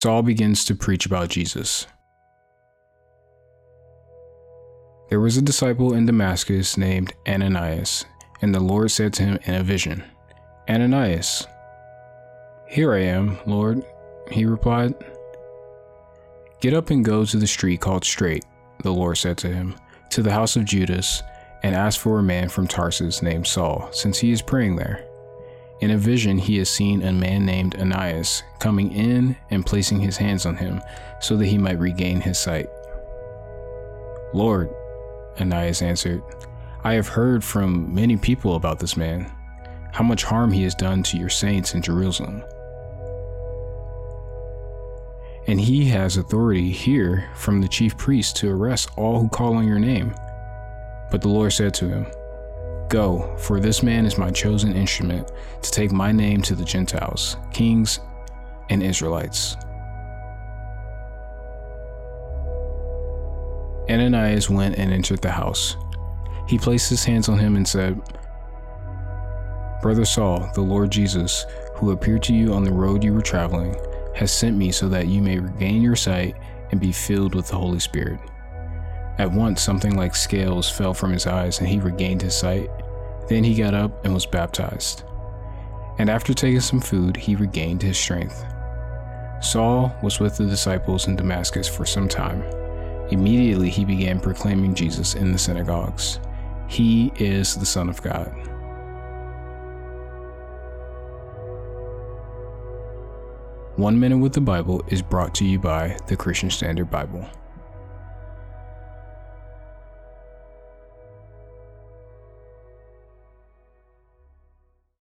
Saul begins to preach about Jesus. There was a disciple in Damascus named Ananias, and the Lord said to him in a vision, Ananias. Here I am, Lord, he replied. Get up and go to the street called Straight, the Lord said to him, to the house of Judas, and ask for a man from Tarsus named Saul, since he is praying there. In a vision, he has seen a man named Ananias coming in and placing his hands on him so that he might regain his sight. Lord, Ananias answered, I have heard from many people about this man, how much harm he has done to your saints in Jerusalem. And he has authority here from the chief priest to arrest all who call on your name. But the Lord said to him, Go, for this man is my chosen instrument to take my name to the Gentiles, kings, and Israelites. Ananias went and entered the house. He placed his hands on him and said, Brother Saul, the Lord Jesus, who appeared to you on the road you were traveling, has sent me so that you may regain your sight and be filled with the Holy Spirit. At once, something like scales fell from his eyes, and he regained his sight. Then he got up and was baptized. And after taking some food, he regained his strength. Saul was with the disciples in Damascus for some time. Immediately, he began proclaiming Jesus in the synagogues. He is the Son of God. One Minute with the Bible is brought to you by the Christian Standard Bible.